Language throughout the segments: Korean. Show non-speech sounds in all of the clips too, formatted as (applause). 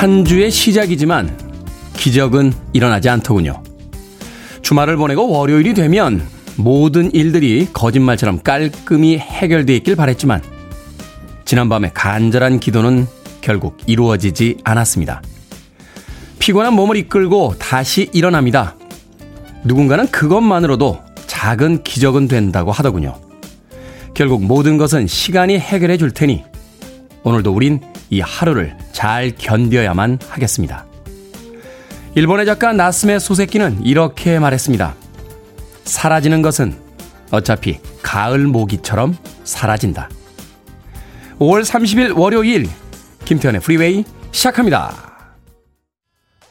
한 주의 시작이지만 기적은 일어나지 않더군요. 주말을 보내고 월요일이 되면 모든 일들이 거짓말처럼 깔끔히 해결되어 있길 바랬지만 지난밤에 간절한 기도는 결국 이루어지지 않았습니다. 피곤한 몸을 이끌고 다시 일어납니다. 누군가는 그것만으로도 작은 기적은 된다고 하더군요. 결국 모든 것은 시간이 해결해 줄 테니 오늘도 우린 이 하루를 잘 견뎌야만 하겠습니다. 일본의 작가 나쓰메 소세키는 이렇게 말했습니다. 사라지는 것은 어차피 가을 모기처럼 사라진다. 5월 30일 월요일 김태훈의 프리웨이 시작합니다.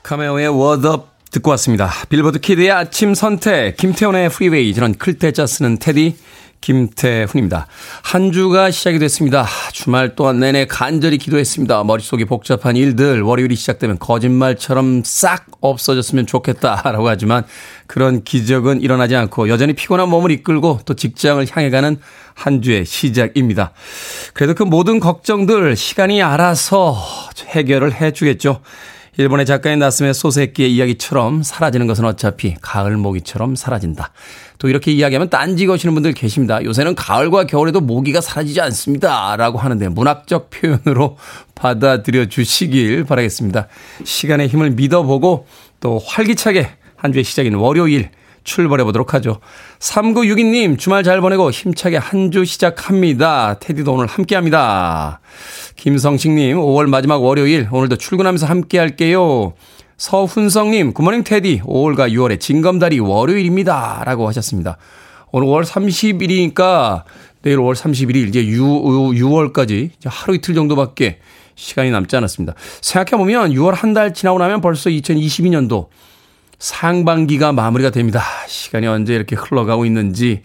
카메오의 Word Up 듣고 왔습니다. 빌보드 키드의 아침 선택 김태훈의 프리웨이 저는 클 태 자 쓰는 테디 김태훈입니다. 한 주가 시작이 됐습니다. 주말 동안 내내 간절히 기도했습니다. 머릿속이 복잡한 일들, 월요일이 시작되면 거짓말처럼 싹 없어졌으면 좋겠다라고 하지만 그런 기적은 일어나지 않고 여전히 피곤한 몸을 이끌고 또 직장을 향해 가는 한 주의 시작입니다. 그래도 그 모든 걱정들 시간이 알아서 해결을 해 주겠죠. 일본의 작가인 나스메 소세키의 이야기처럼 사라지는 것은 어차피 가을 모기처럼 사라진다. 또 이렇게 이야기하면 딴지 거시는 분들 계십니다. 요새는 가을과 겨울에도 모기가 사라지지 않습니다. 라고 하는데 문학적 표현으로 받아들여 주시길 바라겠습니다. 시간의 힘을 믿어보고 또 활기차게 한 주의 시작인 월요일 출발해 보도록 하죠. 3962님, 주말 잘 보내고 힘차게 한 주 시작합니다. 테디도 오늘 함께 합니다. 김성식님, 5월 마지막 월요일, 오늘도 출근하면서 함께 할게요. 서훈성님, 굿모닝 테디, 5월과 6월의 징검다리 월요일입니다. 라고 하셨습니다. 오늘 5월 30일이니까 내일 5월 31일, 이제 6, 6월까지 이제 하루 이틀 정도밖에 시간이 남지 않았습니다. 생각해보면 6월 한 달 지나고 나면 벌써 2022년도 상반기가 마무리가 됩니다. 시간이 언제 이렇게 흘러가고 있는지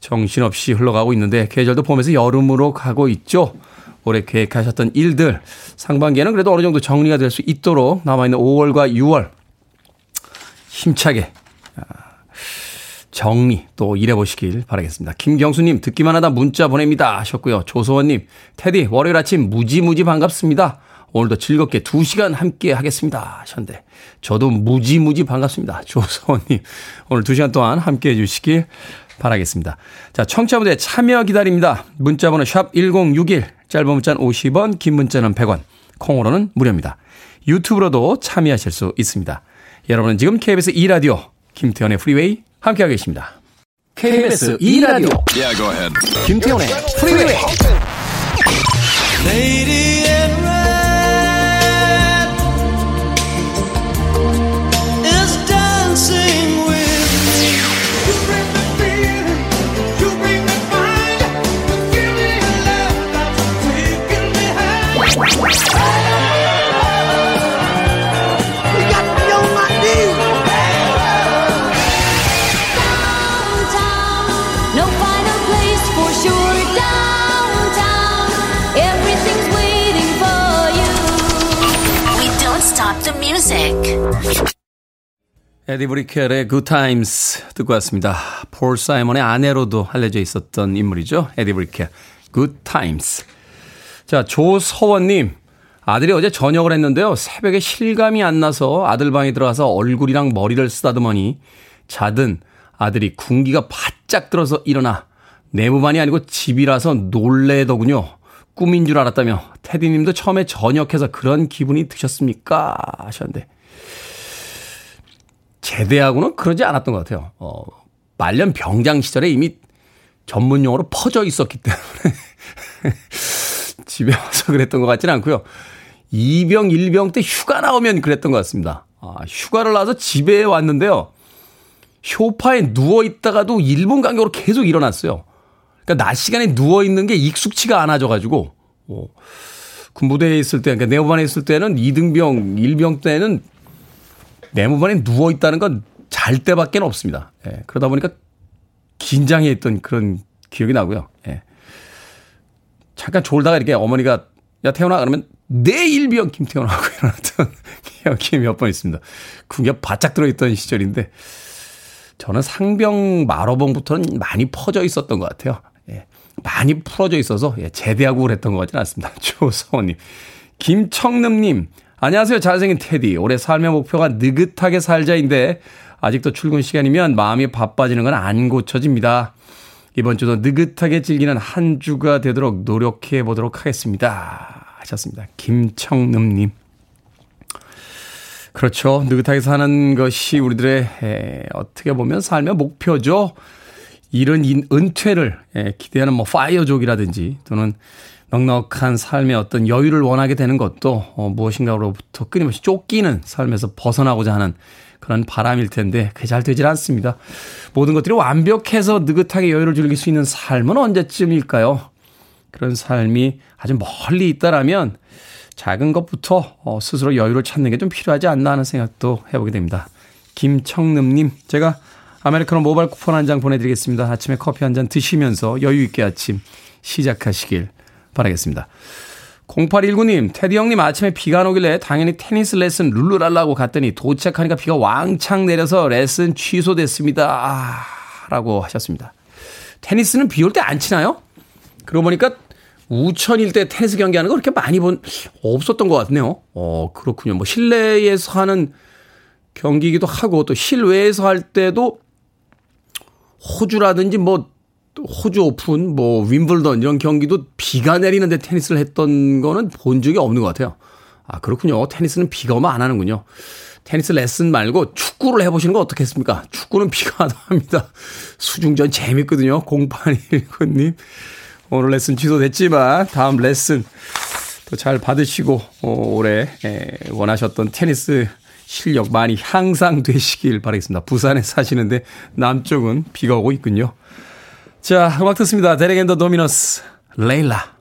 정신없이 흘러가고 있는데 계절도 봄에서 여름으로 가고 있죠. 올해 계획하셨던 일들 상반기에는 그래도 어느 정도 정리가 될 수 있도록 남아있는 5월과 6월 힘차게 아, 정리 또 일해보시길 바라겠습니다. 김경수님 듣기만 하다 문자 보냅니다 하셨고요. 조소원님 테디 월요일 아침 무지무지 반갑습니다. 오늘도 즐겁게 2시간 함께 하겠습니다. 하셨는데, 저도 무지무지 반갑습니다. (laughs) 조서원님, 오늘 2시간 동안 함께 해주시길 바라겠습니다. 자, 청취자분들 참여 기다립니다. 문자번호 샵 1061, 짧은 문자는 50원, 긴 문자는 100원, 콩으로는 무료입니다. 유튜브로도 참여하실 수 있습니다. 여러분은 지금 KBS 2라디오, 김태훈의 프리웨이 함께하고 계십니다. KBS 2라디오, yeah, 김태훈의 프리웨이. 에디 브리켈의 Good Times 듣고 왔습니다. 폴 사이먼의 아내로도 알려져 있었던 인물이죠. 에디 브리켈 Good Times. 자, 조서원님. 아들이 어제 저녁을 했는데요. 새벽에 실감이 안 나서 아들 방에 들어가서 얼굴이랑 머리를 쓰다듬으니 자든 아들이 군기가 바짝 들어서 일어나 내무반이 아니고 집이라서 놀래더군요. 꿈인 줄 알았다며 테디님도 처음에 저녁해서 그런 기분이 드셨습니까? 하셨는데 제대하고는 그러지 않았던 것 같아요. 어, 말년 병장 시절에 이미 전문 용어로 퍼져 있었기 때문에 (laughs) 집에 와서 그랬던 것 같지는 않고요. 2병, 1병 때 휴가 나오면 그랬던 것 같습니다. 아, 휴가를 나와서 집에 왔는데요. 쇼파에 누워 있다가도 1분 간격으로 계속 일어났어요. 그러니까 낮 시간에 누워 있는 게 익숙치가 않아져 가지고 어, 군부대에 있을 때, 그러니까 내무반에 있을 때는 2등병, 1병 때는 내무반에 누워 있다는 건 잘 때밖에 없습니다. 예, 그러다 보니까 긴장해 있던 그런 기억이 나고요. 예. 잠깐 졸다가 이렇게 어머니가 야 태어나 그러면 내일 병 김태원하고 일어났던 기억이 몇 번 있습니다. 그게 바짝 들어있던 시절인데 저는 상병 마로봉부터는 많이 퍼져 있었던 것 같아요. 예. 많이 풀어져 있어서 예, 제대하고 그랬던 것 같지는 않습니다. (laughs) 조서원님. 김청름님. 안녕하세요. 잘생긴 테디. 올해 삶의 목표가 느긋하게 살자인데 아직도 출근 시간이면 마음이 바빠지는 건 안 고쳐집니다. 이번 주도 느긋하게 즐기는 한 주가 되도록 노력해 보도록 하겠습니다. 하셨습니다. 김청름님. 그렇죠. 느긋하게 사는 것이 우리들의 에, 어떻게 보면 삶의 목표죠. 이런 은퇴를 에, 기대하는 뭐 파이어족이라든지 또는 넉넉한 삶의 어떤 여유를 원하게 되는 것도 어, 무엇인가로부터 끊임없이 쫓기는 삶에서 벗어나고자 하는 그런 바람일 텐데 그게 잘 되질 않습니다. 모든 것들이 완벽해서 느긋하게 여유를 즐길 수 있는 삶은 언제쯤일까요? 그런 삶이 아주 멀리 있다라면 작은 것부터 어, 스스로 여유를 찾는 게 좀 필요하지 않나 하는 생각도 해보게 됩니다. 김청름님, 제가 아메리카노 모바일 쿠폰 한 장 보내드리겠습니다. 아침에 커피 한 잔 드시면서 여유 있게 아침 시작하시길 바라겠습니다. 0819님, 테디 형님 아침에 비가 안 오길래 당연히 테니스 레슨 룰루랄라고 갔더니 도착하니까 비가 왕창 내려서 레슨 취소됐습니다. 아, 라고 하셨습니다. 테니스는 비 올 때 안 치나요? 그러고 보니까 우천일 때 테니스 경기하는 거 그렇게 많이 본, 없었던 것 같네요. 어, 그렇군요. 뭐 실내에서 하는 경기이기도 하고 또 실외에서 할 때도 호주라든지 뭐 호주 오픈, 뭐 윈블던 이런 경기도 비가 내리는데 테니스를 했던 거는 본 적이 없는 것 같아요. 아 그렇군요. 테니스는 비가 오면 안 하는군요. 테니스 레슨 말고 축구를 해보시는 거 어떻겠습니까? 축구는 (laughs) 비가 와도 합니다. 수중전 재밌거든요. 0819님. 오늘 레슨 취소됐지만 다음 레슨 또 잘 받으시고 어, 올해 원하셨던 테니스 실력 많이 향상되시길 바라겠습니다. 부산에 사시는데 남쪽은 비가 오고 있군요. 자, 음악 듣습니다. Derek and the Dominos, Layla.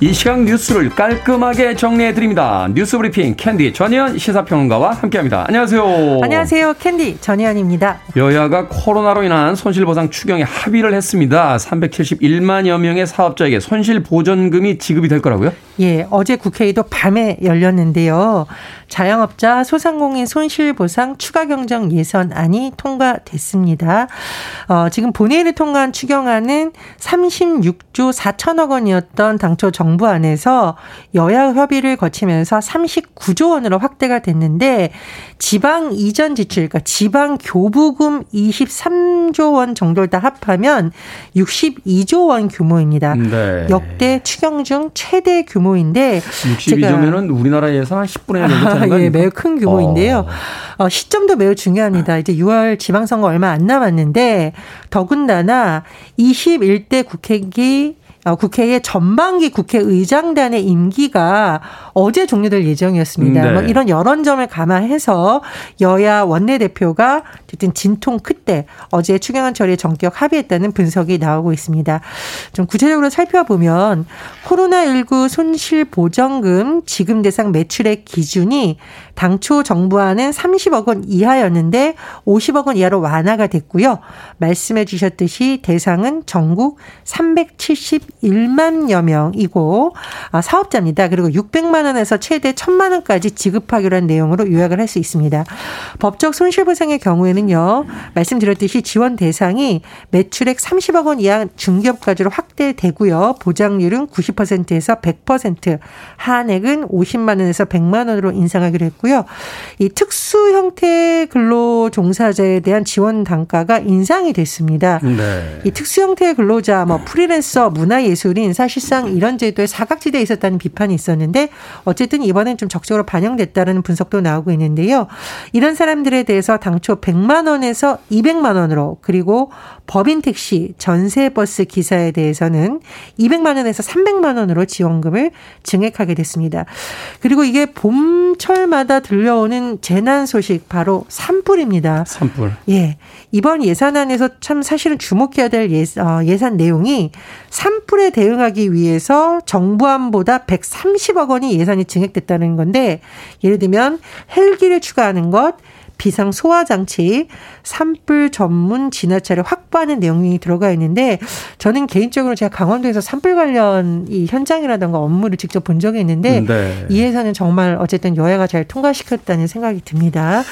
이 시각 뉴스를 깔끔하게 정리해드립니다. 뉴스 브리핑 캔디 전희연 시사평론가와 함께합니다. 안녕하세요. 안녕하세요. 캔디 전희연입니다. 여야가 코로나로 인한 손실보상 추경에 합의를 했습니다. 371만여 명의 사업자에게 손실보전금이 지급이 될 거라고요? 예, 어제 국회에도 밤에 열렸는데요. 자영업자 소상공인 손실보상 추가 경정 예산안이 통과됐습니다. 어, 지금 본회의를 통과한 추경안은 36조 4천억 원이었던 당초 정부 안에서 여야 협의를 거치면서 39조 원으로 확대가 됐는데 지방 이전 지출, 그러니까 지방 교부금 23조 원 정도를 다 합하면 62조 원 규모입니다. 네. 역대 추경 중 최대 규모인데 62조면은 우리나라 예산 한 10분의 1 정도 아, 예, 매우 큰 규모인데요. 어. 어, 시점도 매우 중요합니다. 이제 6월 지방선거 얼마 안 남았는데 더군다나 21대 국회기 어, 국회의 전반기 국회의장단의 임기가 어제 종료될 예정이었습니다. 네. 뭐 이런 여러 점을 감안해서 여야 원내대표가 어쨌든 진통 끝에 어제 추경안 처리에 전격 합의했다는 분석이 나오고 있습니다. 좀 구체적으로 살펴보면 코로나19 손실보정금 지급 대상 매출액 기준이 당초 정부안은 30억 원 이하였는데 50억 원 이하로 완화가 됐고요. 말씀해 주셨듯이 대상은 전국 371만여 명이고 아, 사업자입니다. 그리고 600만 원에서 최대 1000만 원까지 지급하기로 한 내용으로 요약을 할 수 있습니다. 법적 손실보상의 경우에는요. 말씀드렸듯이 지원 대상이 매출액 30억 원 이하 중기업까지로 확대되고요. 보장률은 90%에서 100%, 한액은 50만 원에서 100만 원으로 인상하기로 했고 있고요. 이 특수 형태 근로 종사자에 대한 지원 단가가 인상이 됐습니다. 네. 이 특수 형태 근로자, 뭐 프리랜서, 문화 예술인 사실상 이런 제도에 사각지대에 있었다는 비판이 있었는데 어쨌든 이번엔 좀 적극적으로 반영됐다는 분석도 나오고 있는데요. 이런 사람들에 대해서 당초 100만 원에서 200만 원으로 그리고 법인 택시, 전세 버스 기사에 대해서는 200만 원에서 300만 원으로 지원금을 증액하게 됐습니다. 그리고 이게 봄철마다 들려오는 재난 소식 바로 산불입니다. 산불. 예. 이번 예산안에서 참 사실은 주목해야 될 어, 예산 내용이 산불에 대응하기 위해서 정부안보다 130억 원이 예산이 증액됐다는 건데 예를 들면 헬기를 추가하는 것 비상 소화 장치, 산불 전문 진화차를 확보하는 내용이 들어가 있는데 저는 개인적으로 제가 강원도에서 산불 관련 이 현장이라든가 업무를 직접 본 적이 있는데 네. 이 예산은 정말 어쨌든 여야가 잘 통과시켰다는 생각이 듭니다.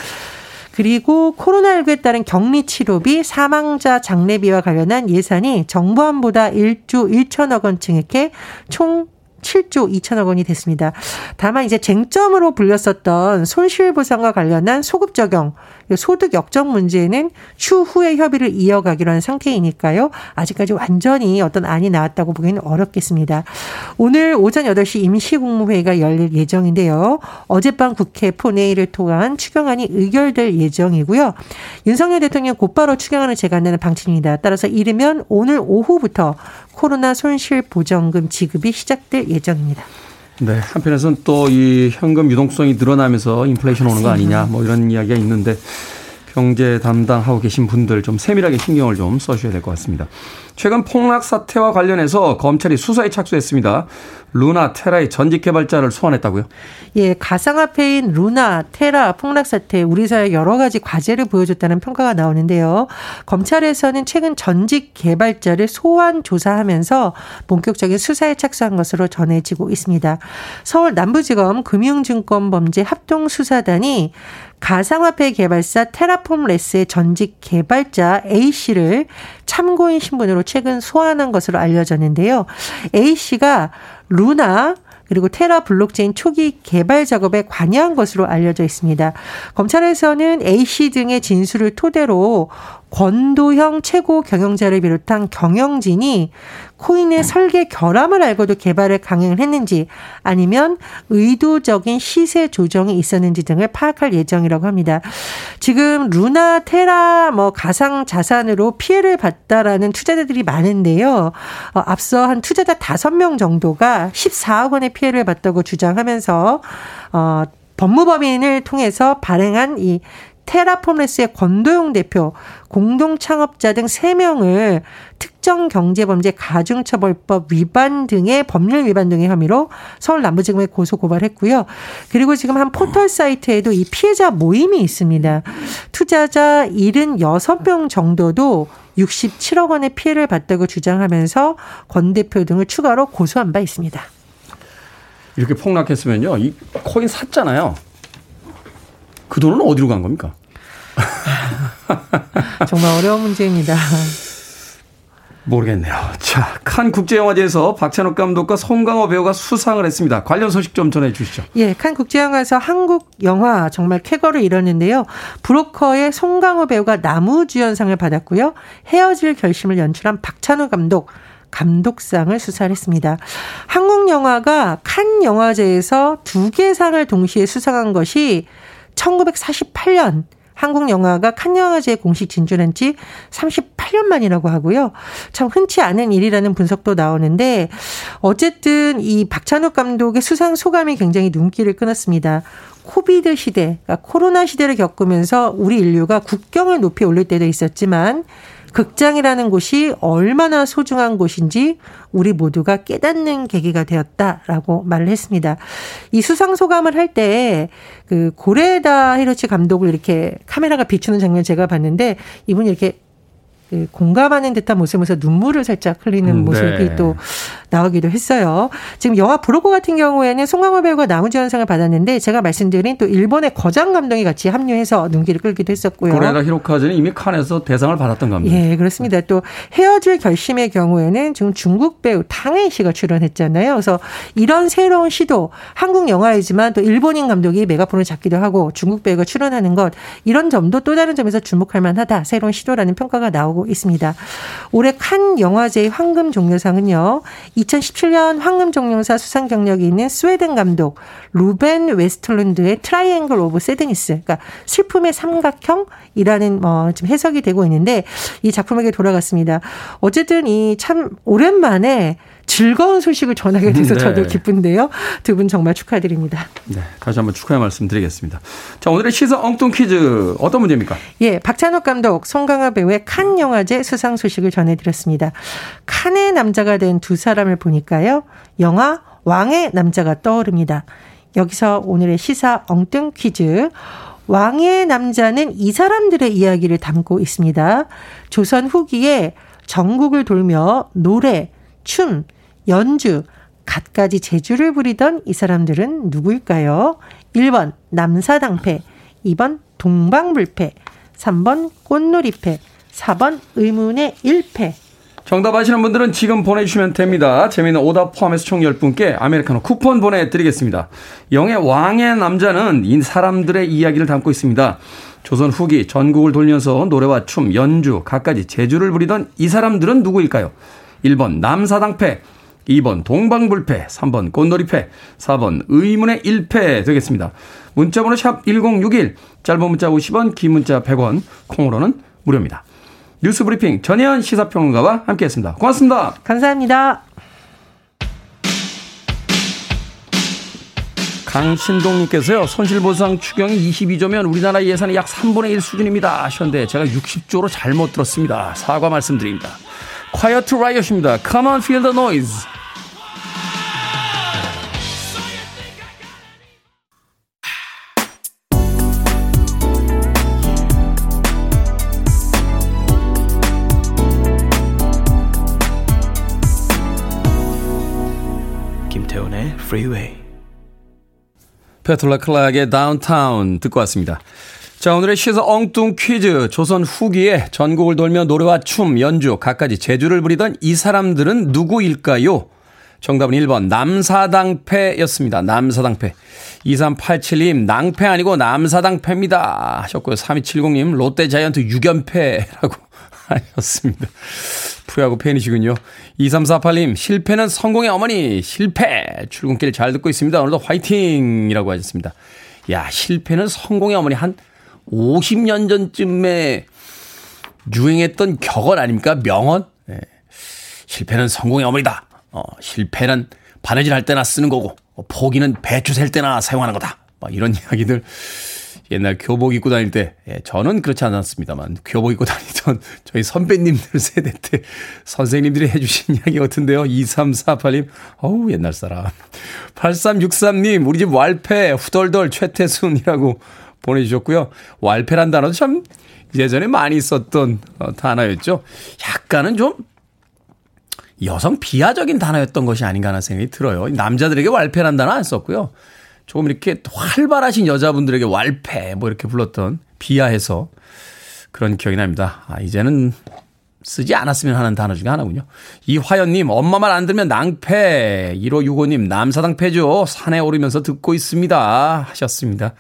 그리고 코로나19에 따른 격리 치료비, 사망자 장례비와 관련한 예산이 정부안보다 1조 1천억 원 증액해 총 7조 2천억 원이 됐습니다. 다만 이제 쟁점으로 불렸었던 손실보상과 관련한 소급 적용, 소득 역정 문제는 추후에 협의를 이어가기로 한 상태이니까요. 아직까지 완전히 어떤 안이 나왔다고 보기는 어렵겠습니다. 오늘 오전 8시 임시국무회의가 열릴 예정인데요. 어젯밤 국회 본회의를 통한 추경안이 의결될 예정이고요. 윤석열 대통령 곧바로 추경안을 제안하는 방침입니다. 따라서 이르면 오늘 오후부터 코로나 손실 보정금 지급이 시작될 예정입니다. 네, 한편에서는 또 이 현금 유동성이 늘어나면서 인플레이션 오는 거 아니냐 뭐 이런 이야기가 있는데 경제 담당하고 계신 분들 좀 세밀하게 신경을 좀 써주셔야 될 것 같습니다. 최근 폭락 사태와 관련해서 검찰이 수사에 착수했습니다. 루나 테라의 전직 개발자를 소환했다고요? 예, 가상화폐인 루나 테라 폭락 사태 우리 사회 여러 가지 과제를 보여줬다는 평가가 나오는데요. 검찰에서는 최근 전직 개발자를 소환 조사하면서 본격적인 수사에 착수한 것으로 전해지고 있습니다. 서울 남부지검 금융증권범죄 합동수사단이 가상화폐 개발사 테라폼레스의 전직 개발자 A씨를 참고인 신분으로 최근 소환한 것으로 알려졌는데요. A씨가 루나 그리고 테라 블록체인 초기 개발 작업에 관여한 것으로 알려져 있습니다. 검찰에서는 A씨 등의 진술을 토대로 권도형 최고 경영자를 비롯한 경영진이 코인의 설계 결함을 알고도 개발을 강행을 했는지 아니면 의도적인 시세 조정이 있었는지 등을 파악할 예정이라고 합니다. 지금 루나 테라 뭐 가상 자산으로 피해를 봤다라는 투자자들이 많은데요. 어, 앞서 한 투자자 5명 정도가 14억 원의 피해를 봤다고 주장하면서 어 법무법인을 통해서 발행한 이 테라폼레스의 권도용 대표, 공동 창업자 등 3명을 특정 경제범죄 가중처벌법 위반 등의 법률 위반 등의 혐의로 서울 남부지검에 고소 고발했고요. 그리고 지금 한 포털 사이트에도 이 피해자 모임이 있습니다. 투자자 76명 정도도 67억 원의 피해를 봤다고 주장하면서 권 대표 등을 추가로 고소한 바 있습니다. 이렇게 폭락했으면요. 이 코인 샀잖아요. 그 돈은 어디로 간 겁니까? (laughs) 정말 어려운 문제입니다. 모르겠네요. 자, 칸 국제영화제에서 박찬욱 감독과 송강호 배우가 수상을 했습니다. 관련 소식 좀 전해 주시죠. 예, 칸 국제영화에서 한국 영화 정말 쾌거를 이뤘는데요. 브로커의 송강호 배우가 나무주연상을 받았고요. 헤어질 결심을 연출한 박찬욱 감독, 감독상을 수사를 했습니다. 한국 영화가 칸 영화제에서 두 개 상을 동시에 수상한 것이 1948년 한국 영화가 칸 영화제에 공식 진출한 지 38년 만이라고 하고요. 참 흔치 않은 일이라는 분석도 나오는데 어쨌든 이 박찬욱 감독의 수상 소감이 굉장히 눈길을 끊었습니다. 코비드 시대, 그러니까 코로나 시대를 겪으면서 우리 인류가 국경을 높이 올릴 때도 있었지만 극장이라는 곳이 얼마나 소중한 곳인지 우리 모두가 깨닫는 계기가 되었다라고 말을 했습니다. 이 수상 소감을 할 때 그 고레다 히로치 감독을 이렇게 카메라가 비추는 장면 제가 봤는데 이분이 이렇게 그 공감하는 듯한 모습에서 눈물을 살짝 흘리는 음, 모습이 네. 또 나오기도 했어요. 지금 영화 브로커 같은 경우에는 송강호 배우가 나무주연상을 받았는데 제가 말씀드린 또 일본의 거장 감독이 같이 합류해서 눈길을 끌기도 했었고요. 고레다 히로카즈는 이미 칸에서 대상을 받았던 겁니다. 예, 그렇습니다. 또 헤어질 결심의 경우에는 지금 중국 배우 탕웨이 씨가 출연했잖아요. 그래서 이런 새로운 시도 한국 영화이지만 또 일본인 감독이 메가폰을 잡기도 하고 중국 배우가 출연하는 것 이런 점도 또 다른 점에서 주목할 만하다. 새로운 시도라는 평가가 나오고 있습니다. 올해 칸 영화제의 황금 종려상은요. 2017년 황금 종려상 수상 경력이 있는 스웨덴 감독 루벤 외스틀룬드의 Triangle of Sadness, 그러니까 슬픔의 삼각형이라는 뭐 지금 해석이 되고 있는데 이 작품에게 돌아갔습니다. 어쨌든 이 참 오랜만에 즐거운 소식을 전하게 돼서 네. 저도 기쁜데요. 두 분 정말 축하드립니다. 네, 다시 한번 축하의 말씀 드리겠습니다. 자, 오늘의 시사 엉뚱 퀴즈 어떤 문제입니까? 예, 박찬욱 감독, 송강화 배우의 칸 영화제 수상 소식을 전해드렸습니다. 칸의 남자가 된 두 사람을 보니까요. 영화 왕의 남자가 떠오릅니다. 여기서 오늘의 시사 엉뚱 퀴즈. 왕의 남자는 이 사람들의 이야기를 담고 있습니다. 조선 후기에 전국을 돌며 노래, 춤, 연주, 갖가지 재주를 부리던 이 사람들은 누구일까요? 1번 남사당패, 2번 동방불패, 3번 꽃놀이패, 4번 의문의 1패. 정답 아시는 분들은 지금 보내주시면 됩니다. 재미있는 오답 포함해서 총 10분께 아메리카노 쿠폰 보내드리겠습니다. 영의 왕의 남자는 이 사람들의 이야기를 담고 있습니다. 조선 후기 전국을 돌면서 노래와 춤, 연주, 갖가지 재주를 부리던 이 사람들은 누구일까요? 1번 남사당패, 2번 동방불패, 3번 꽃놀이패, 4번 의문의 1패 되겠습니다. 문자번호 샵 1061, 짧은 문자 50원, 긴 문자 100원, 콩으로는 무료입니다. 뉴스 브리핑 전혜연 시사평론가와 함께했습니다. 고맙습니다. 감사합니다. 강신동님께서요, 손실보상 추경이 22조면 우리나라 예산의 약 3분의 1 수준입니다. 하셨는데, 제가 60조로 잘못 들었습니다. 사과 말씀드립니다. Quiet Riot입니다. Come on, feel the noise. 김태훈의 Freeway. 페트라 클락의 다운타운 듣고 왔습니다. 자, 오늘의 시사 엉뚱 퀴즈. 조선 후기에 전국을 돌며 노래와 춤, 연주, 갖가지 재주를 부리던 이 사람들은 누구일까요? 정답은 1번 남사당패였습니다. 남사당패. 2387님 낭패 아니고 남사당패입니다. 하셨고요. 3270님 롯데자이언트 6연패라고 (laughs) 하셨습니다. 프로야구 팬이시군요. 2348님, 실패는 성공의 어머니, 실패! 출근길 잘 듣고 있습니다. 오늘도 화이팅! 이라고 하셨습니다. 야, 실패는 성공의 어머니 한 50년 전쯤에 유행했던 격언 아닙니까? 명언? 네. 실패는 성공의 어머니다. 어, 실패는 바느질 할 때나 쓰는 거고, 포기는 배추 셀 때나 사용하는 거다. 막 이런 (laughs) 이야기들 옛날 교복 입고 다닐 때, 예, 저는 그렇지 않았습니다만, 교복 입고 다니던 (laughs) 저희 선배님들 세대 때 선생님들이 해주신 (laughs) 이야기 같은데요. 2348님, 어우, 옛날 사람. 8363님, 우리 집 왈패, 후덜덜 최태순이라고 보내주셨고요. 왈패란 단어도 참 예전에 많이 썼던 어, 단어였죠. 약간은 좀 여성 비하적인 단어였던 것이 아닌가 하는 생각이 들어요. 남자들에게 왈패란 단어 안 썼고요. 조금 이렇게 활발하신 여자분들에게 왈패 뭐 이렇게 불렀던 비하해서 그런 기억이 납니다. 아, 이제는 쓰지 않았으면 하는 단어 중에 하나군요. 이화연님, 엄마 말 안 들으면 낭패. 1565님, 남사당패죠. 산에 오르면서 듣고 있습니다. 하셨습니다.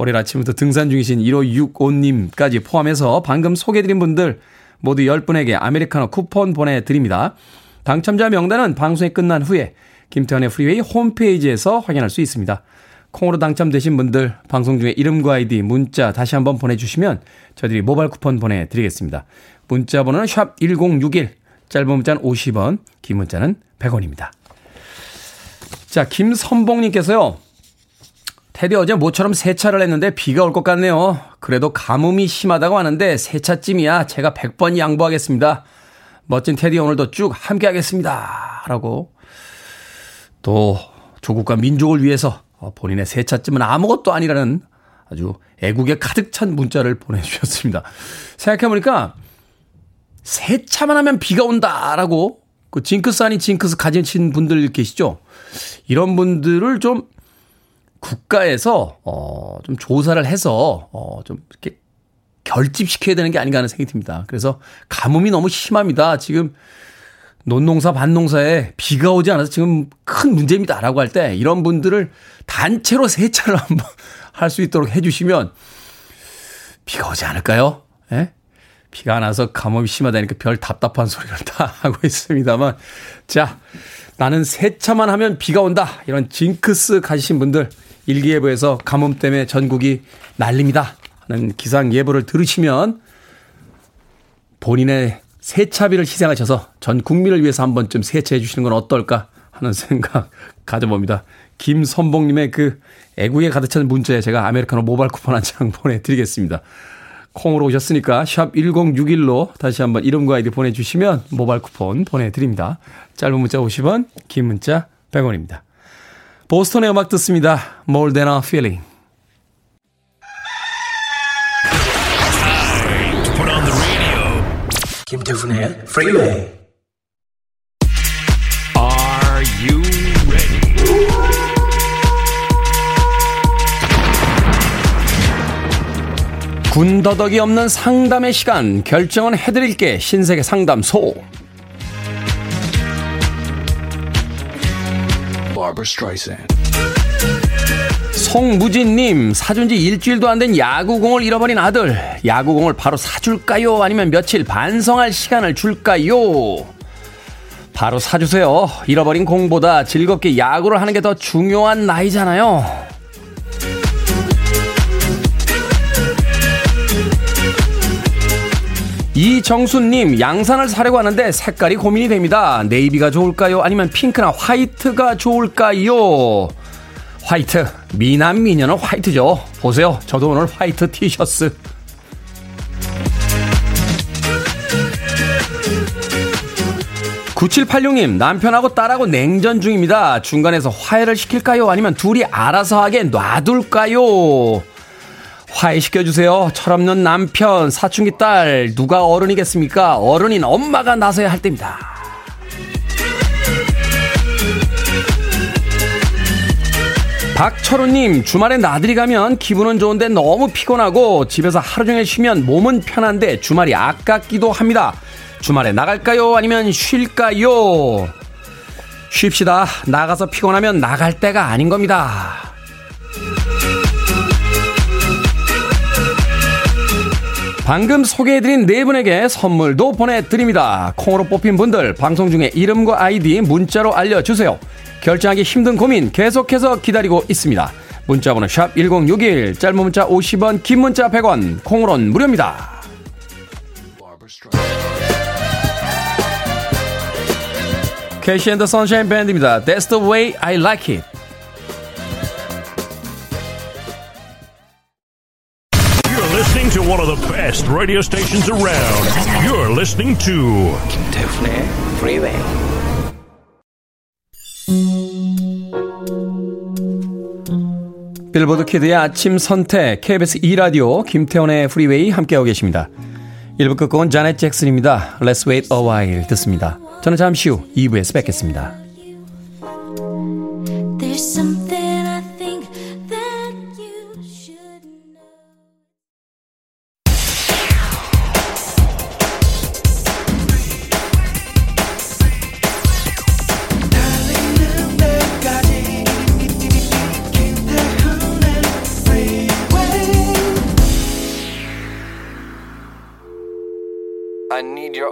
월요일 아침부터 등산 중이신 1565님까지 포함해서 방금 소개해드린 분들 모두 10분에게 아메리카노 쿠폰 보내드립니다. 당첨자 명단은 방송이 끝난 후에 김태훈의 프리웨이 홈페이지에서 확인할 수 있습니다. 콩으로 당첨되신 분들 방송 중에 이름과 아이디 문자 다시 한번 보내주시면 저희들이 모바일 쿠폰 보내드리겠습니다. 문자 번호는 샵 1061 짧은 문자는 50원 긴 문자는 100원입니다. 자 김선봉님께서요. 테디 어제 모처럼 세차를 했는데 비가 올 것 같네요. 그래도 가뭄이 심하다고 하는데 세차쯤이야 제가 100번 양보하겠습니다. 멋진 테디 오늘도 쭉 함께 하겠습니다. 라고 또 조국과 민족을 위해서 본인의 세차쯤은 아무것도 아니라는 아주 애국에 가득 찬 문자를 보내주셨습니다. 생각해보니까 세차만 하면 비가 온다라고 그 징크스 아닌 징크스 가지신 분들 계시죠? 이런 분들을 좀 국가에서 어 좀 조사를 해서 어 좀 이렇게 결집시켜야 되는 게 아닌가 하는 생각이 듭니다. 그래서 가뭄이 너무 심합니다. 지금 논농사 반농사에 비가 오지 않아서 지금 큰 문제입니다라고 할 때 이런 분들을 단체로 세차를 (laughs) 한번 할 수 있도록 해주시면 비가 오지 않을까요? 예? 비가 안 와서 가뭄이 심하다니까 별 답답한 소리를 다 (laughs) 하고 있습니다만 자 나는 세차만 하면 비가 온다 이런 징크스 가지신 분들 일기예보에서 가뭄 때문에 전국이 난립니다 하는 기상 예보를 들으시면 본인의 세차비를 희생하셔서 전 국민을 위해서 한 번쯤 세차해 주시는 건 어떨까 하는 생각 (laughs) 가져봅니다. 김선봉님의 그 애구에 가득 찬 문자에 제가 아메리카노 모바일 쿠폰 한 장 (laughs) 보내드리겠습니다. 콩으로 오셨으니까 샵 1061로 다시 한번 이름과 아이디 보내주시면 모바일 쿠폰 보내드립니다. 짧은 문자 50원, 긴 문자 100원입니다. 보스턴의 음악 듣습니다. More than a feeling. 김태훈의 프리웨이 Are you ready? 군더더기 없는 상담의 시간 결정은 해드릴게 신세계 상담소 송무진님 사준 지 일주일도 안 된 야구공을 잃어버린 아들. 야구공을 바로 사줄까요? 아니면 며칠 반성할 시간을 줄까요? 바로 사주세요. 잃어버린 공보다 즐겁게 야구를 하는 게 더 중요한 나이잖아요 이정수님, 양산을 사려고 하는데 색깔이 고민이 됩니다. 네이비가 좋을까요? 아니면 핑크나 화이트가 좋을까요? 화이트. 미남 미녀는 화이트죠. 보세요. 저도 오늘 화이트 티셔츠. 9786님, 남편하고 딸하고 냉전 중입니다. 중간에서 화해를 시킬까요? 아니면 둘이 알아서 하게 놔둘까요? 화해시켜주세요. 철없는 남편, 사춘기 딸, 누가 어른이겠습니까? 어른인 엄마가 나서야 할 때입니다. 박철우님, 주말에 나들이 가면 기분은 좋은데 너무 피곤하고 집에서 하루 종일 쉬면 몸은 편한데 주말이 아깝기도 합니다. 주말에 나갈까요? 아니면 쉴까요? 쉽시다. 나가서 피곤하면 나갈 때가 아닌 겁니다. 방금 소개해드린 네 분에게 선물도 보내드립니다. 콩으로 뽑힌 분들 방송 중에 이름과 아이디 문자로 알려주세요. 결정하기 힘든 고민 계속해서 기다리고 있습니다. 문자번호 샵 1061, 짧은 문자 50원, 긴 문자 100원, 콩으로는 무료입니다. KC and the Sunshine Band입니다. That's the way I like it. Best radio stations around. You're listening to 김태훈의 Freeway. 빌보드 키드의 아침 선택 KBS 2 라디오 김태훈의 프리웨이 함께하고 계십니다. 1부 끝곡은 자넷 잭슨입니다. Let's wait a while 듣습니다. 저는 잠시 후 2부에서 뵙겠습니다.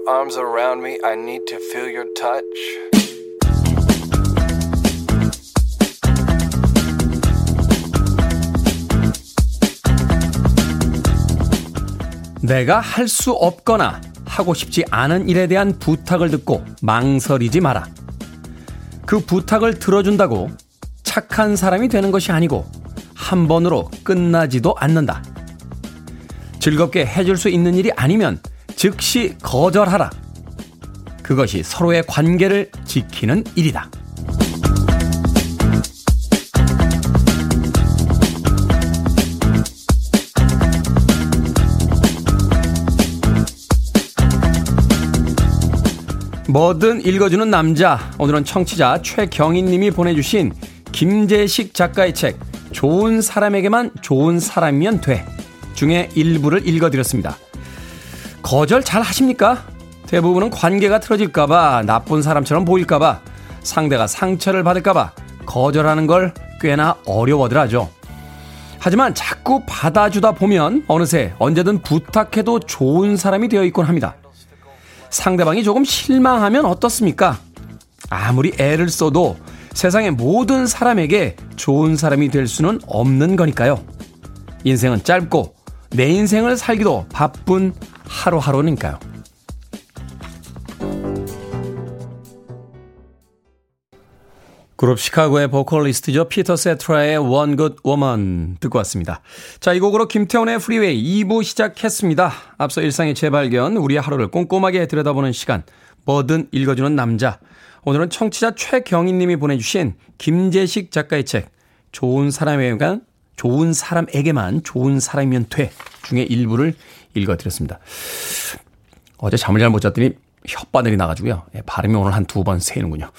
Arms around me. I need to feel your touch. 내가 할 수 없거나 하고 싶지 않은 일에 대한 부탁을 듣고 망설이지 마라. 그 부탁을 들어준다고 착한 사람이 되는 것이 아니고 한 번으로 끝나지도 않는다. 즐겁게 해줄 수 있는 일이 아니면 즉시 거절하라. 그것이 서로의 관계를 지키는 일이다. 뭐든 읽어주는 남자. 오늘은 청취자 최경인 님이 보내주신 김재식 작가의 책, 좋은 사람에게만 좋은 사람이면 돼. 중에 일부를 읽어드렸습니다. 거절 잘 하십니까? 대부분은 관계가 틀어질까봐, 나쁜 사람처럼 보일까봐, 상대가 상처를 받을까봐 거절하는 걸 꽤나 어려워들 하죠. 하지만 자꾸 받아주다 보면 어느새 언제든 부탁해도 좋은 사람이 되어 있곤 합니다. 상대방이 조금 실망하면 어떻습니까? 아무리 애를 써도 세상의 모든 사람에게 좋은 사람이 될 수는 없는 거니까요. 인생은 짧고 내 인생을 살기도 바쁜 하루하루니까요. 그룹 시카고의 보컬리스트죠. 피터 세테라의 One Good Woman 듣고 왔습니다. 자, 이 곡으로 김태훈의 프리웨이 2부 시작했습니다. 앞서 일상의 재발견, 우리의 하루를 꼼꼼하게 들여다보는 시간, 뭐든 읽어주는 남자. 오늘은 청취자 최경인 님이 보내주신 김재식 작가의 책, 좋은 사람에게만, 좋은 사람에게만 좋은 사람이면 돼. 중에 일부를 읽어드렸습니다. 어제 잠을 잘 못 잤더니 혓바늘이 나가지고요. 예, 발음이 오늘 한 두 번 새는군요.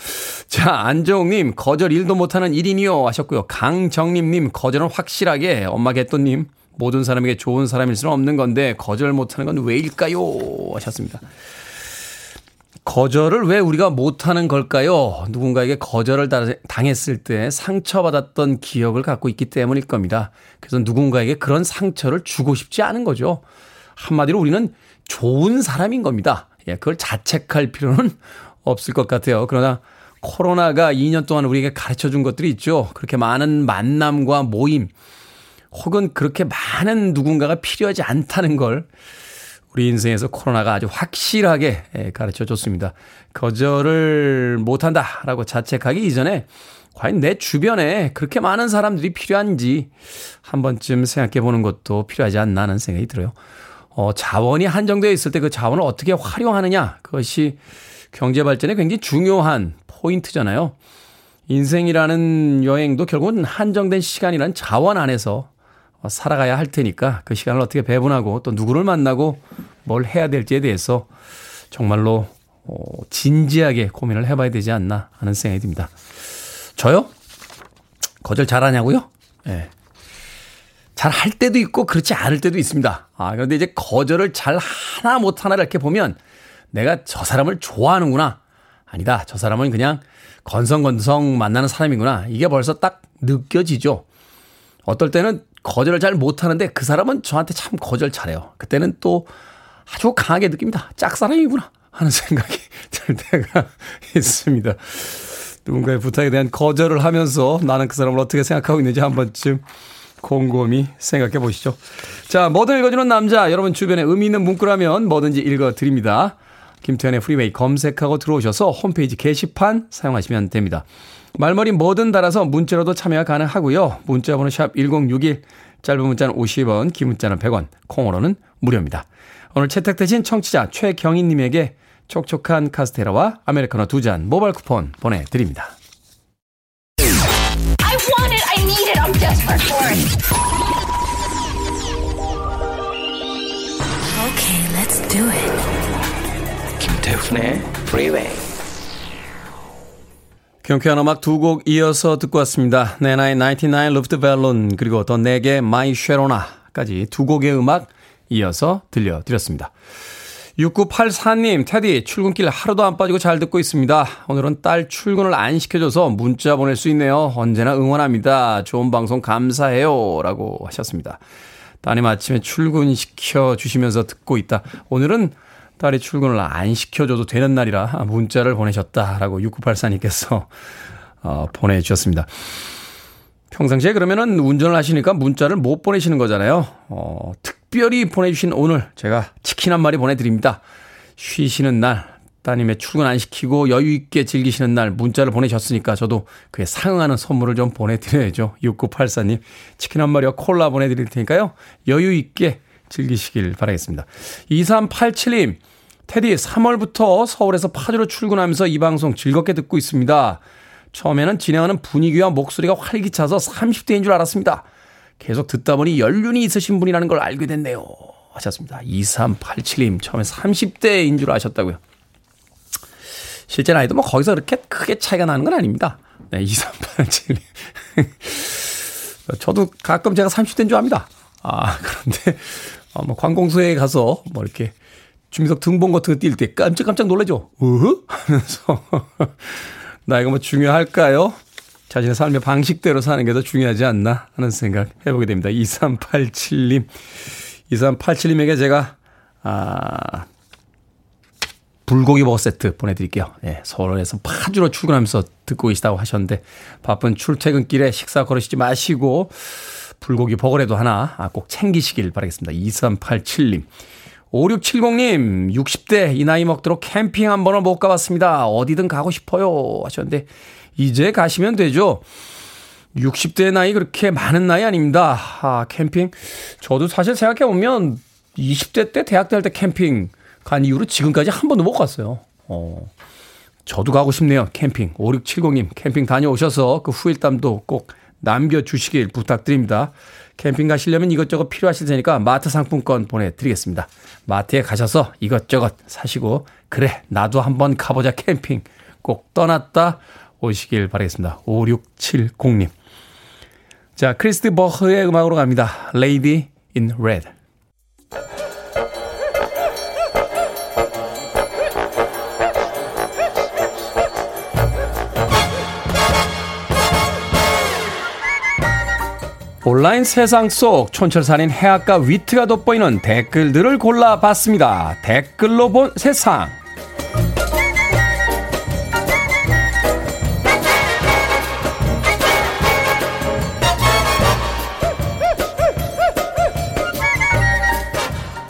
자, 안정욱님, 거절 일도 못하는 1인이요 하셨고요. 강정림님, 거절은 확실하게, 엄마 개또님, 모든 사람에게 좋은 사람일 수는 없는 건데 거절 못하는 건 왜일까요? 하셨습니다. 거절을 왜 우리가 못하는 걸까요? 누군가에게 거절을 당했을 때 상처받았던 기억을 갖고 있기 때문일 겁니다. 그래서 누군가에게 그런 상처를 주고 싶지 않은 거죠. 한마디로 우리는 좋은 사람인 겁니다. 예, 그걸 자책할 필요는 (laughs) 없을 것 같아요. 그러나 코로나가 2년 동안 우리에게 가르쳐 준 것들이 있죠. 그렇게 많은 만남과 모임, 혹은 그렇게 많은 누군가가 필요하지 않다는 걸 우리 인생에서 코로나가 아주 확실하게 예, 가르쳐 줬습니다. 거절을 못한다라고 자책하기 이전에 과연 내 주변에 그렇게 많은 사람들이 필요한지 한 번쯤 생각해 보는 것도 필요하지 않나 하는 생각이 들어요. 어, 자원이 한정되어 있을 때 그 자원을 어떻게 활용하느냐. 그것이 경제 발전에 굉장히 중요한 포인트잖아요. 인생이라는 여행도 결국은 한정된 시간이란 자원 안에서 살아가야 할 테니까 그 시간을 어떻게 배분하고 또 누구를 만나고 뭘 해야 될지에 대해서 정말로 어, 진지하게 고민을 해봐야 되지 않나 하는 생각이 듭니다. 저요? 거절 잘하냐고요? 예. 네. 잘 할 때도 있고 그렇지 않을 때도 있습니다. 아, 그런데 이제 거절을 잘 하나 못 하나 이렇게 보면 내가 저 사람을 좋아하는구나. 아니다. 저 사람은 그냥 건성건성 만나는 사람이구나. 이게 벌써 딱 느껴지죠. 어떨 때는 거절을 잘 못하는데 그 사람은 저한테 참 거절 잘해요. 그때는 또 아주 강하게 느낍니다. 짝사랑이구나 하는 (laughs) 생각이 들 때가 (laughs) 있습니다. 누군가의 부탁에 대한 거절을 하면서 나는 그 사람을 어떻게 생각하고 있는지 한 번쯤 곰곰이 생각해 보시죠. 자, 뭐든 읽어주는 남자. 여러분 주변에 의미 있는 문구라면 뭐든지 읽어드립니다. 김태현의 프리웨이 검색하고 들어오셔서 홈페이지 게시판 사용하시면 됩니다. 말머리 뭐든 달아서 문자로도 참여가 가능하고요. 문자번호 샵 1061, 짧은 문자는 50원, 긴 문자는 100원, 콩으로는 무료입니다. 오늘 채택되신 청취자 최경희님에게 촉촉한 카스테라와 아메리카노 두 잔 모바일 쿠폰 보내드립니다. I'm desperate for it. Okay, let's do it. 김태훈의 Freeway. 경쾌한 음악 두 곡 이어서 듣고 왔습니다. 네나의 99 Luftballons 그리고 The Knack의 My Sharona까지 두 곡의 음악 이어서 들려드렸습니다. 6984님, 테디, 출근길 하루도 안 빠지고 잘 듣고 있습니다. 오늘은 딸 출근을 안 시켜줘서 문자 보낼 수 있네요. 언제나 응원합니다. 좋은 방송 감사해요. 라고 하셨습니다. 따님 아침에 출근시켜 주시면서 듣고 있다. 오늘은 딸이 출근을 안 시켜줘도 되는 날이라 문자를 보내셨다라고 6984님께서 어, 보내주셨습니다. 평상시에 그러면은 운전을 하시니까 문자를 못 보내시는 거잖아요. 어, 특 별히 보내주신 오늘 제가 치킨 한 마리 보내드립니다. 쉬시는 날, 따님의 출근 안 시키고 여유있게 즐기시는 날 문자를 보내셨으니까 저도 그에 상응하는 선물을 좀 보내드려야죠. 6984님, 치킨 한 마리와 콜라 보내드릴 테니까요. 여유있게 즐기시길 바라겠습니다. 2387님, 테디 3월부터 서울에서 파주로 출근하면서 이 방송 즐겁게 듣고 있습니다. 처음에는 진행하는 분위기와 목소리가 활기차서 30대인 줄 알았습니다. 계속 듣다 보니 연륜이 있으신 분이라는 걸 알게 됐네요. 하셨습니다. 2387님, 처음에 30대인 줄 아셨다고요. 실제 나이도 뭐 거기서 그렇게 크게 차이가 나는 건 아닙니다. 네, 2387님. (laughs) 저도 가끔 제가 30대인 줄 압니다. 아, 그런데, 어, 뭐, 관공서에 가서 뭐 이렇게 주민석 등본 같은 거 띌 때 깜짝깜짝 놀라죠. 으흐? 하면서. (laughs) 나이가 뭐 중요할까요? 자신의 삶의 방식대로 사는 게 더 중요하지 않나 하는 생각 해보게 됩니다. 2387님. 2387님에게 제가, 아, 불고기 버거 세트 보내드릴게요. 예, 서울에서 파주로 출근하면서 듣고 계시다고 하셨는데, 바쁜 출퇴근길에 식사 걸으시지 마시고, 불고기 버거라도 하나 꼭 챙기시길 바라겠습니다. 2387님. 5670님, 60대 이 나이 먹도록 캠핑 한 번은 못 가봤습니다. 어디든 가고 싶어요. 하셨는데, 이제 가시면 되죠. 60대 나이 그렇게 많은 나이 아닙니다. 아, 캠핑. 저도 사실 생각해보면 20대 때 대학 다닐 때 캠핑 간 이후로 지금까지 한 번도 못 갔어요. 어. 저도 가고 싶네요. 캠핑. 5670님 캠핑 다녀오셔서 그 후일담도 꼭 남겨주시길 부탁드립니다. 캠핑 가시려면 이것저것 필요하실 테니까 마트 상품권 보내드리겠습니다. 마트에 가셔서 이것저것 사시고 그래 나도 한번 가보자 캠핑 꼭 떠났다 오시길 바라겠습니다. 5670님. 자, 크리스 드 버그의 음악으로 갑니다. Lady in Red. 온라인 세상 속 촌철살인 해악과 위트가 돋보이는 댓글들을 골라봤습니다. 댓글로 본 세상.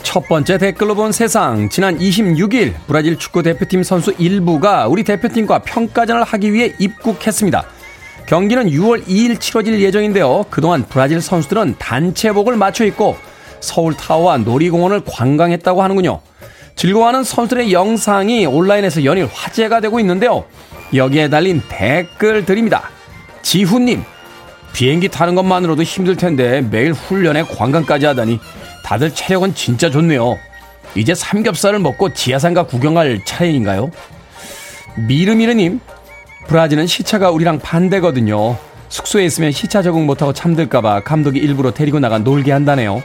첫 번째 댓글로 본 세상. 지난 26일 브라질 축구 대표팀 선수 일부가 우리 대표팀과 평가전을 하기 위해 입국했습니다. 경기는 6월 2일 치러질 예정인데요. 그동안 브라질 선수들은 단체복을 맞춰 입고 서울 타워와 놀이공원을 관광했다고 하는군요. 즐거워하는 선수들의 영상이 온라인에서 연일 화제가 되고 있는데요. 여기에 달린 댓글들입니다. 지훈님, 비행기 타는 것만으로도 힘들 텐데 매일 훈련에 관광까지 하다니 다들 체력은 진짜 좋네요. 이제 삼겹살을 먹고 지하상가 구경할 차례인가요? 미르미르님, 브라질은 시차가 우리랑 반대거든요. 숙소에 있으면 시차 적응 못하고 잠들까봐 감독이 일부러 데리고 나가 놀게 한다네요.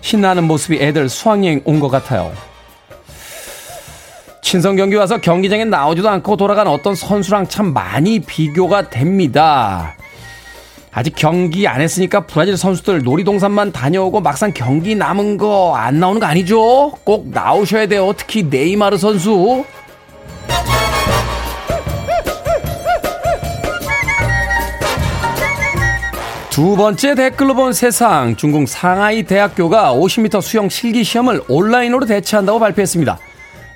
신나는 모습이 애들 수학여행 온 것 같아요. 친선 경기 와서 경기장에 나오지도 않고 돌아간 어떤 선수랑 참 많이 비교가 됩니다. 아직 경기 안 했으니까 브라질 선수들 놀이동산만 다녀오고 막상 경기 남은 거 안 나오는 거 아니죠? 꼭 나오셔야 돼요. 특히 네이마르 선수. 두 번째 댓글로 본 세상 중국 상하이 대학교가 50m 수영 실기 시험을 온라인으로 대체한다고 발표했습니다.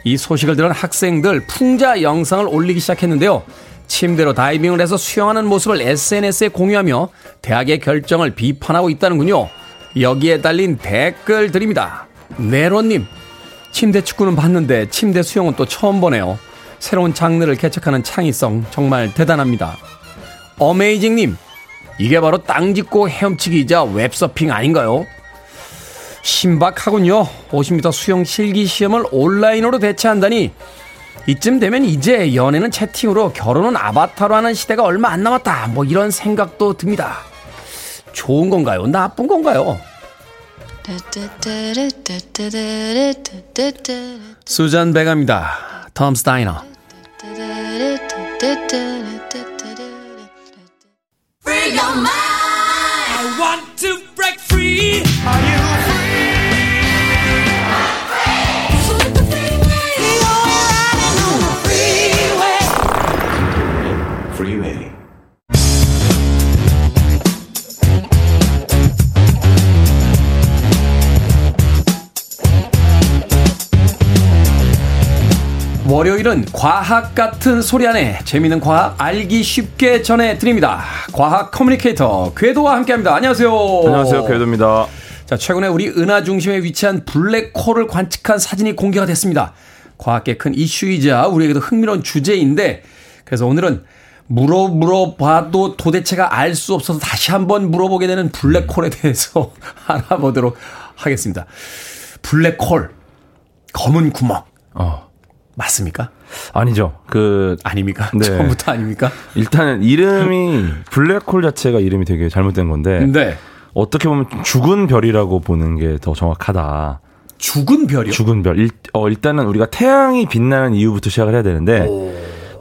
이 소식을 들은 학생들 풍자 영상을 올리기 시작했는데요. 침대로 다이빙을 해서 수영하는 모습을 SNS에 공유하며 대학의 결정을 비판하고 있다는군요. 여기에 달린 댓글들입니다. 네로님, 침대 축구는 봤는데 침대 수영은 또 처음 보네요. 새로운 장르를 개척하는 창의성 정말 대단합니다. 어메이징님, 이게 바로 땅 짚고 헤엄치기이자 웹서핑 아닌가요? 신박하군요. 50m 수영 실기 시험을 온라인으로 대체한다니 이쯤 되면 이제 연애는 채팅으로 결혼은 아바타로 하는 시대가 얼마 안 남았다. 뭐 이런 생각도 듭니다. 좋은 건가요? 나쁜 건가요? 수잔 베가입니다. Are you 월요일은 과학 같은 소리 안에 재미있는 과학 알기 쉽게 전해드립니다. 과학 커뮤니케이터 궤도와 함께합니다. 안녕하세요. 안녕하세요. 궤도입니다. 자, 최근에 우리 은하 중심에 위치한 블랙홀을 관측한 사진이 공개가 됐습니다. 과학계 큰 이슈이자 우리에게도 흥미로운 주제인데 그래서 오늘은 물어 물어봐도 도대체가 알 수 없어서 다시 한번 물어보게 되는 블랙홀에 대해서 (laughs) 알아보도록 하겠습니다. 블랙홀 검은 구멍. 어. 맞습니까? 아니죠. 그 아닙니까? 네. 처음부터 아닙니까? 일단은 이름이 블랙홀 자체가 이름이 되게 잘못된 건데. 네. 어떻게 보면 죽은 별이라고 보는 게 더 정확하다. 죽은 별이요? 죽은 별. 일, 어, 일단은 우리가 태양이 빛나는 이유부터 시작을 해야 되는데 오.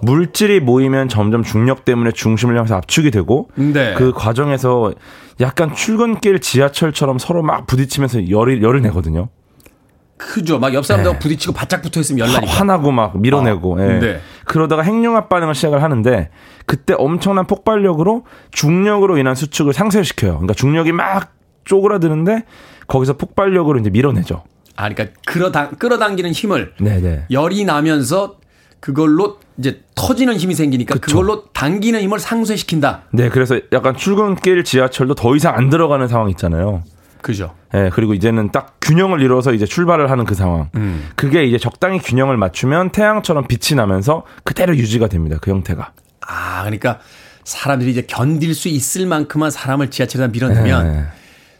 물질이 모이면 점점 중력 때문에 중심을 향해서 압축이 되고 네. 그 과정에서 약간 출근길 지하철처럼 서로 막 부딪히면서 열이 열을 내거든요. 크죠. 막 옆 사람들하고 네. 부딪히고 바짝 붙어 있으면 열나니까. 화나고 막 밀어내고. 아, 예. 네. 그러다가 핵융합 반응을 시작을 하는데 그때 엄청난 폭발력으로 중력으로 인한 수축을 상쇄시켜요. 그러니까 중력이 막 쪼그라드는데 거기서 폭발력으로 이제 밀어내죠. 아, 그러니까 끌어당, 끌어당기는 힘을 네네. 네. 열이 나면서 그걸로 이제 터지는 힘이 생기니까 그쵸. 그걸로 당기는 힘을 상쇄시킨다. 네, 그래서 약간 출근길 지하철도 더 이상 안 들어가는 상황 있잖아요. 그죠. 예, 네, 그리고 이제는 딱 균형을 이루어서 이제 출발을 하는 그 상황. 음. 그게 이제 적당히 균형을 맞추면 태양처럼 빛이 나면서 그대로 유지가 됩니다. 그 형태가. 아, 그러니까 사람들이 이제 견딜 수 있을 만큼만 사람을 지하철에다 밀어내면 네.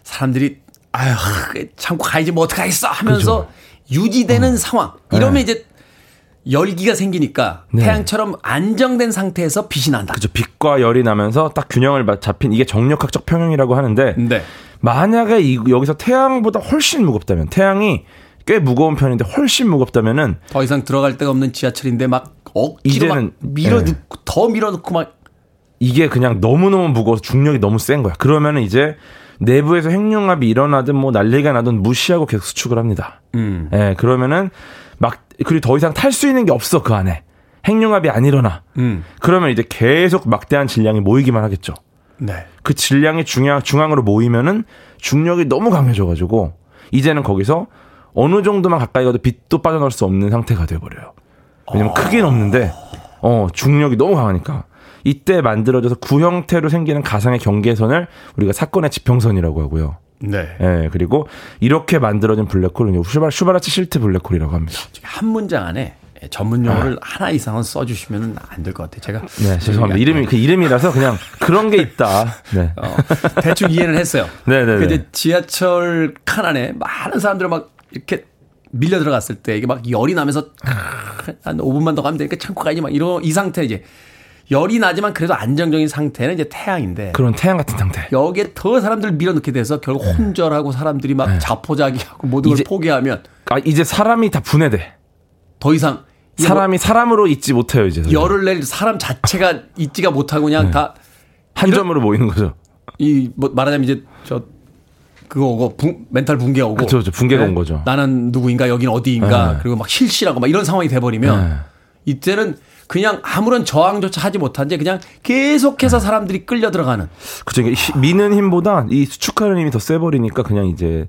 사람들이 아휴 참고 가야지 뭐 어떡하겠어 하면서 그죠. 유지되는 어. 상황. 이러면 네. 이제 열기가 생기니까 네. 태양처럼 안정된 상태에서 빛이 난다. 그죠. 빛과 열이 나면서 딱 균형을 잡힌 이게 정력학적 평형이라고 하는데 네. 만약에 이, 여기서 태양보다 훨씬 무겁다면 태양이 꽤 무거운 편인데 훨씬 무겁다면은 더 이상 들어갈 데가 없는 지하철인데 막 억지로 막 밀어넣고 네. 더 밀어넣고 막 이게 그냥 너무너무 무거워서 중력이 너무 센 거야. 그러면은 이제 내부에서 핵융합이 일어나든 뭐 난리가 나든 무시하고 계속 수축을 합니다. 음. 예, 그러면은 막 그리고 더 이상 탈 수 있는 게 없어 그 안에 핵융합이 안 일어나. 음. 그러면 이제 계속 막대한 질량이 모이기만 하겠죠. 네. 그 질량이 중앙 중앙으로 모이면은 중력이 너무 강해져가지고 이제는 거기서 어느 정도만 가까이 가도 빛도 빠져나올 수 없는 상태가 돼버려요. 왜냐면 어... 크긴 없는데 어 중력이 너무 강하니까 이때 만들어져서 구형태로 생기는 가상의 경계선을 우리가 사건의 지평선이라고 하고요. 네. 예, 그리고 이렇게 만들어진 블랙홀은 슈바, 슈바라츠 실트 블랙홀이라고 합니다. 한 문장 안에 전문 용어를 아. 하나 이상은 써주시면 안 될 것 같아요. 제가 네 죄송합니다. 이름이 그 이름이라서 그냥 그런 게 있다. 네. 어, 대충 이해는 했어요. 네네. 그 이제 지하철 칸 안에 많은 사람들 막 이렇게 밀려 들어갔을 때 이게 막 열이 나면서 한 5분만 더 가면 되니까 참고 가야지 막 이런 이 상태 이제 열이 나지만 그래도 안정적인 상태는 이제 태양인데 그런 태양 같은 상태. 여기에 더 사람들 밀어넣게 돼서 결국 네. 혼절하고 사람들이 막 네. 자포자기하고 모든 걸 포기하면 아 이제 사람이 다 분해돼. 더 이상 사람이 뭐 사람으로 있지 못해요 이제. 열을 낼 사람 자체가 (laughs) 있지가 못하고 그냥 네. 다한 점으로 모이는 거죠. 이뭐 말하자면 이제 저 그거 오고 분, 멘탈 붕괴 오고 그렇죠, 그렇죠. 붕괴가 네? 온 거죠. 나는 누구인가 여기는 어디인가 네. 그리고 막 실실하고 막 이런 상황이 돼버리면 네. 이때는 그냥 아무런 저항조차 하지 못한 채 그냥 계속해서 사람들이 끌려 들어가는. 그죠. 미는 힘보다 이 수축하는 힘이 더 세버리니까 그냥 이제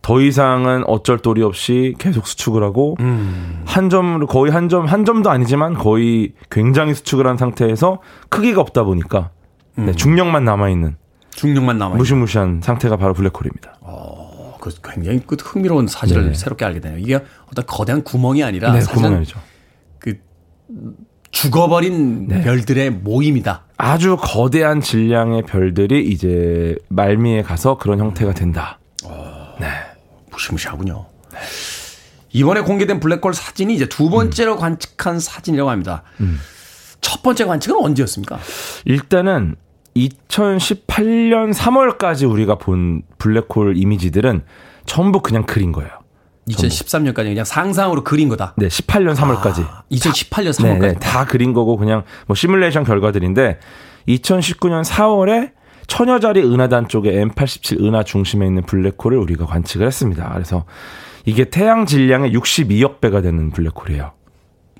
더 이상은 어쩔 도리 없이 계속 수축을 하고 음. 한 점으로 거의 한 점 한 점도 아니지만 거의 굉장히 수축을 한 상태에서 크기가 없다 보니까 네, 음. 네, 중력만 남아 있는 중력만 남아 무시무시한 상태가 바로 블랙홀입니다. 어, 그 굉장히 그 흥미로운 사실을 네. 새롭게 알게 되네요. 이게 어떤 거대한 구멍이 아니라 네, 구멍이 아니죠. 그 죽어버린 네. 별들의 모임이다. 아주 거대한 질량의 별들이 이제 말미에 가서 그런 형태가 된다. 어, 네. 무시무시하군요. 네. 이번에 공개된 블랙홀 사진이 이제 두 번째로 음. 관측한 사진이라고 합니다. 음. 첫 번째 관측은 언제였습니까? 일단은 2018년 3월까지 우리가 본 블랙홀 이미지들은 전부 그냥 그린 거예요. 2013년까지 그냥 상상으로 그린 거다. 네, 18년 3월까지. 아, 2018년 3월까지. 네, 네, 다 그린 거고 그냥 뭐 시뮬레이션 결과들인데 2019년 4월에 처녀자리 은하단 쪽에 M87 은하 중심에 있는 블랙홀을 우리가 관측을 했습니다. 그래서 이게 태양 질량의 62억 배가 되는 블랙홀이에요.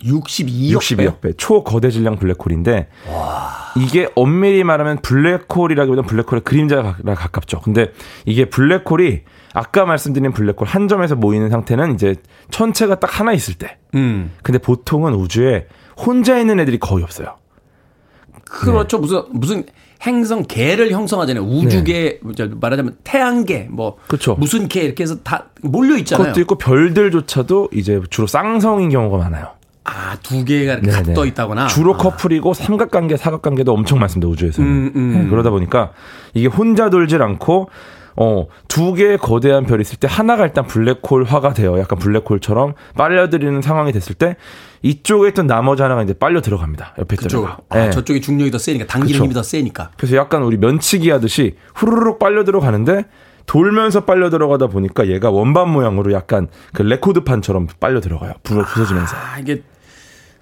62억, 62억 배. 초거대 질량 블랙홀인데 와. 이게 엄밀히 말하면 블랙홀이라기보다는 블랙홀의 그림자가 가깝죠. 근데 이게 블랙홀이 아까 말씀드린 블랙홀 한 점에서 모이는 상태는 이제 천체가 딱 하나 있을 때. 음. 근데 보통은 우주에 혼자 있는 애들이 거의 없어요. 그렇죠. 네. 무슨 무슨 행성 개를 형성하잖아요. 우주계 네. 말하자면 태양계 뭐 그렇죠. 무슨 개 이렇게 해서 다 몰려 있잖아요. 그것도 있고 별들조차도 이제 주로 쌍성인 경우가 많아요. 아, 두 개가 이렇게 떠 있다거나. 주로 아. 커플이고 삼각관계, 사각관계도 엄청 많습니다, 우주에서는. 음, 음. 네, 그러다 보니까 이게 혼자 돌질 않고 어, 두 개의 거대한 별이 있을 때 하나가 일단 블랙홀화가 돼요. 약간 블랙홀처럼 빨려들이는 상황이 됐을 때 이쪽에 있던 나머지 하나가 이제 빨려 들어갑니다. 옆에 있던 아, 네. 저쪽이 중력이 더 세니까 당기는. 힘이 더 세니까. 그래서 약간 우리 면치기 하듯이 후루룩 빨려 들어가는데 돌면서 빨려 들어가다 보니까 얘가 원반 모양으로 약간 그 레코드판처럼 빨려 들어가요. 부서지면서. 아, 이게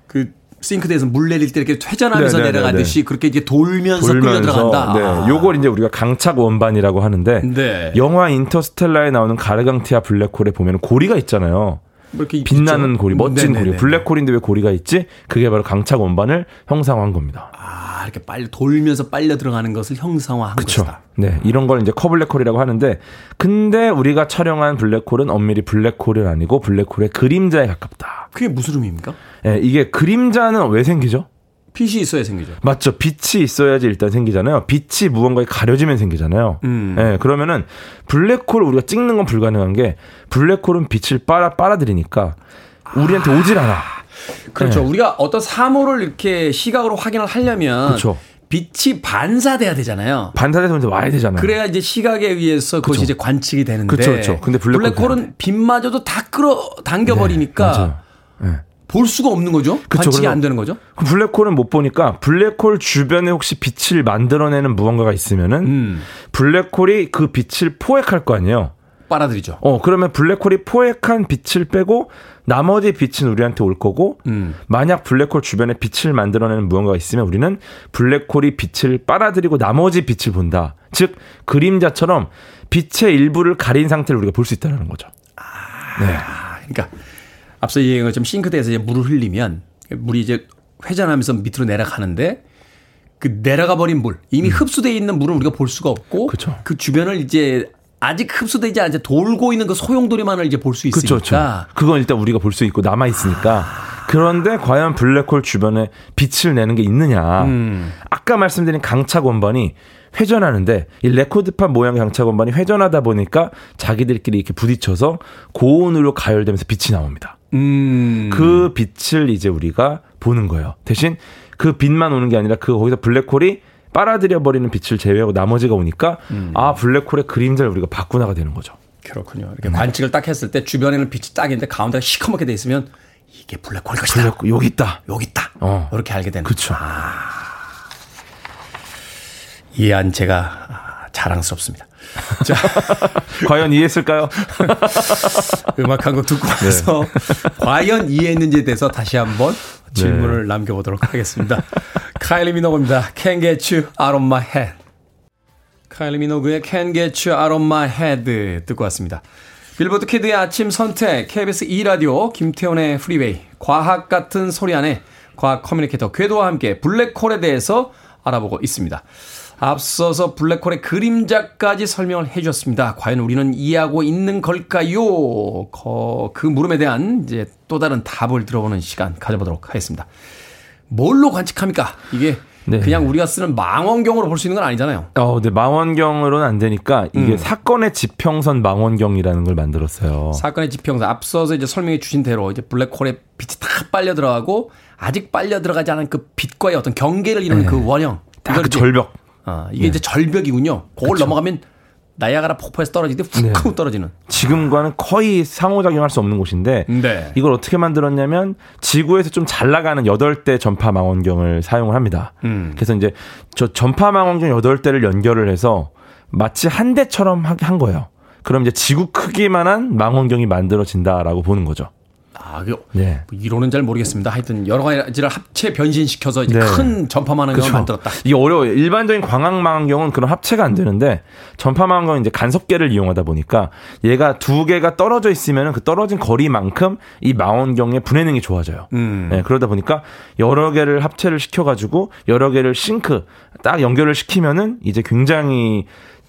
그 싱크대에서 물 내릴 때 이렇게 회전하면서 네네네네. 내려가듯이 그렇게 이제 돌면서, 돌면서 끌려 들어간다. 네. 아. 요걸 이제 우리가 강착 원반이라고 하는데 네. 영화 인터스텔라에 나오는 가르강티아 블랙홀에 보면 고리가 있잖아요. 뭐 빛나는 있죠? 고리, 멋진 네네네네. 고리. 블랙홀인데 왜 고리가 있지? 그게 바로 강착 원반을 형상화한 겁니다. 아, 이렇게 빨리 돌면서 빨려 들어가는 것을 형상화한 그쵸. 것이다. 네, 이런 걸 이제 커블랙홀이라고 하는데 근데 우리가 촬영한 블랙홀은 엄밀히 블랙홀이 아니고 블랙홀의 그림자에 가깝다. 그게 무슨 의미입니까? 네, 이게 그림자는 왜 생기죠? 빛이 있어야 생기죠. 맞죠. 빛이 있어야지 일단 생기잖아요. 빛이 무언가에 가려지면 생기잖아요. 음. 네, 그러면은 블랙홀 우리가 찍는 건 불가능한 게 블랙홀은 빛을 빨아 빨아들이니까 우리한테 아. 오질 않아. 그렇죠. 네. 우리가 어떤 사물을 이렇게 시각으로 확인을 하려면 그렇죠. 빛이 반사돼야 되잖아요. 반사돼서 이제 와야 되잖아요. 그래야 이제 시각에 의해서 그것이 그쵸. 이제 관측이 되는데. 그렇죠, 그렇죠. 근데 블랙홀 블랙홀은 빛마저도 다 끌어 당겨 버리니까 네, 볼 수가 없는 거죠? 그쵸, 관측이 안 되는 거죠? 그 블랙홀은 못 보니까 블랙홀 주변에 혹시 빛을 만들어내는 무언가가 있으면은 음. 블랙홀이 그 빛을 포획할 거 아니에요. 빨아들이죠. 어, 그러면 블랙홀이 포획한 빛을 빼고 나머지 빛은 우리한테 올 거고 음. 만약 블랙홀 주변에 빛을 만들어내는 무언가가 있으면 우리는 블랙홀이 빛을 빨아들이고 나머지 빛을 본다. 즉 그림자처럼 빛의 일부를 가린 상태를 우리가 볼 수 있다는 거죠. 아, 네. 그러니까 앞서 얘기한 것처럼 싱크대에서 이제 물을 흘리면 물이 이제 회전하면서 밑으로 내려가는데 그 내려가 버린 물 이미 음. 흡수돼 있는 물을 우리가 볼 수가 없고 그쵸. 그 주변을 이제 아직 흡수되지 않고 돌고 있는 그 소용돌이만을 이제 볼 수 있으니까. 그렇죠. 그건 일단 우리가 볼 수 있고 남아 있으니까. 그런데 과연 블랙홀 주변에 빛을 내는 게 있느냐? 음. 아까 말씀드린 강착 원반이 회전하는데 이 레코드판 모양의 강착 원반이 회전하다 보니까 자기들끼리 이렇게 부딪혀서 고온으로 가열되면서 빛이 나옵니다. 음. 그 빛을 이제 우리가 보는 거예요. 대신 그 빛만 오는 게 아니라 그 거기서 블랙홀이 빨아들여 버리는 빛을 제외하고 나머지가 오니까 음. 아 블랙홀의 그림자를 우리가 바꾸나가 되는 거죠. 그렇군요. 이렇게 네. 관측을 딱 했을 때 주변에는 빛이 딱 있는데 가운데가 시커멓게 돼 있으면 이게 블랙홀 것이다. 블랙홀, 여기 있다. 여기 있다. 어. 이렇게 알게 되는. 그렇죠. 아. 이해한 제가 자랑스럽습니다. 자, (laughs) 과연 이해했을까요? (laughs) 음악 한 곡 듣고 와서 네. (laughs) 과연 이해했는지에 대해서 다시 한번 질문을 네. 남겨보도록 하겠습니다. 카일리 미노그입니다. Can't get you out of my head. 카일리 미노그의 Can't get you out of my head 듣고 왔습니다. 빌보드 키드의 아침 선택, KBS 2라디오, 김태훈의 프리웨이, 과학 같은 소리 하네 과학 커뮤니케이터 궤도와 함께 블랙홀에 대해서 알아보고 있습니다. 앞서서 블랙홀의 그림자까지 설명을 해 주셨습니다. 과연 우리는 이해하고 있는 걸까요? 그 물음에 대한 이제 또 다른 답을 들어보는 시간 가져보도록 하겠습니다. 뭘로 관측합니까? 이게 네. 그냥 우리가 쓰는 망원경으로 볼 수 있는 건 아니잖아요. 어, 네. 망원경으로는 안 되니까 이게 음. 사건의 지평선 망원경이라는 걸 만들었어요. 사건의 지평선. 앞서서 이제 설명해 주신 대로 이제 블랙홀에 빛이 다 빨려 들어가고 아직 빨려 들어가지 않은 그 빛과의 어떤 경계를 이루는 네. 그 원형. 그 절벽. 아, 이게 네. 이제 절벽이군요. 그걸 그쵸. 넘어가면 나야가라 폭포에서 떨어지듯 훅 네. 하고 떨어지는. 지금과는 거의 상호작용할 수 없는 곳인데 네. 이걸 어떻게 만들었냐면 지구에서 좀 잘 나가는 8대 전파 망원경을 사용을 합니다. 음. 그래서 이제 저 전파 망원경 8대를 연결을 해서 마치 한 대처럼 한 거예요. 그럼 이제 지구 크기만한 망원경이 만들어진다라고 보는 거죠. 아, 그 네. 뭐 이론은 잘 모르겠습니다. 하여튼 여러 가지를 합체 변신시켜서 이제 네. 큰 전파망원경을. 만들었다. 이게 어려워요. 일반적인 광학망원경은 그런 합체가 안 되는데 전파망원경은 이제 간섭계를 이용하다 보니까 얘가 두 개가 떨어져 있으면 그 떨어진 거리만큼 이 망원경의 분해능이 좋아져요. 음. 네, 그러다 보니까 여러 개를 합체를 시켜가지고 여러 개를 싱크 딱 연결을 시키면은 이제 굉장히